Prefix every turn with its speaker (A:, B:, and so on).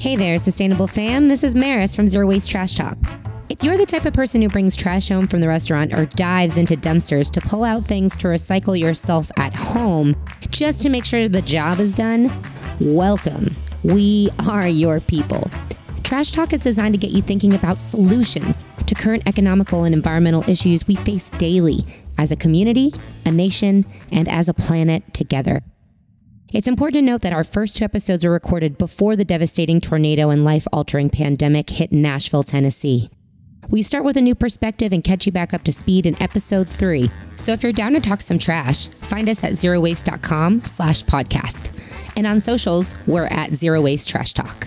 A: Hey there, Sustainable Fam. This is Maris from Zero Waste Trash Talk. If you're the type of person who brings trash home from the restaurant or dives into dumpsters to pull out things to recycle yourself at home just to make sure the job is done, welcome. We are your people. Trash Talk is designed to get you thinking about solutions to current economical and environmental issues we face daily as a community, a nation, and as a planet together. It's important to note that our first two episodes were recorded before the devastating tornado and life altering pandemic hit Nashville, Tennessee. We start with a new perspective and catch you back up to speed in episode three. So if you're down to talk some trash, find us at zerowaste.com slash podcast. And on socials, we're at Zero Waste Trash Talk.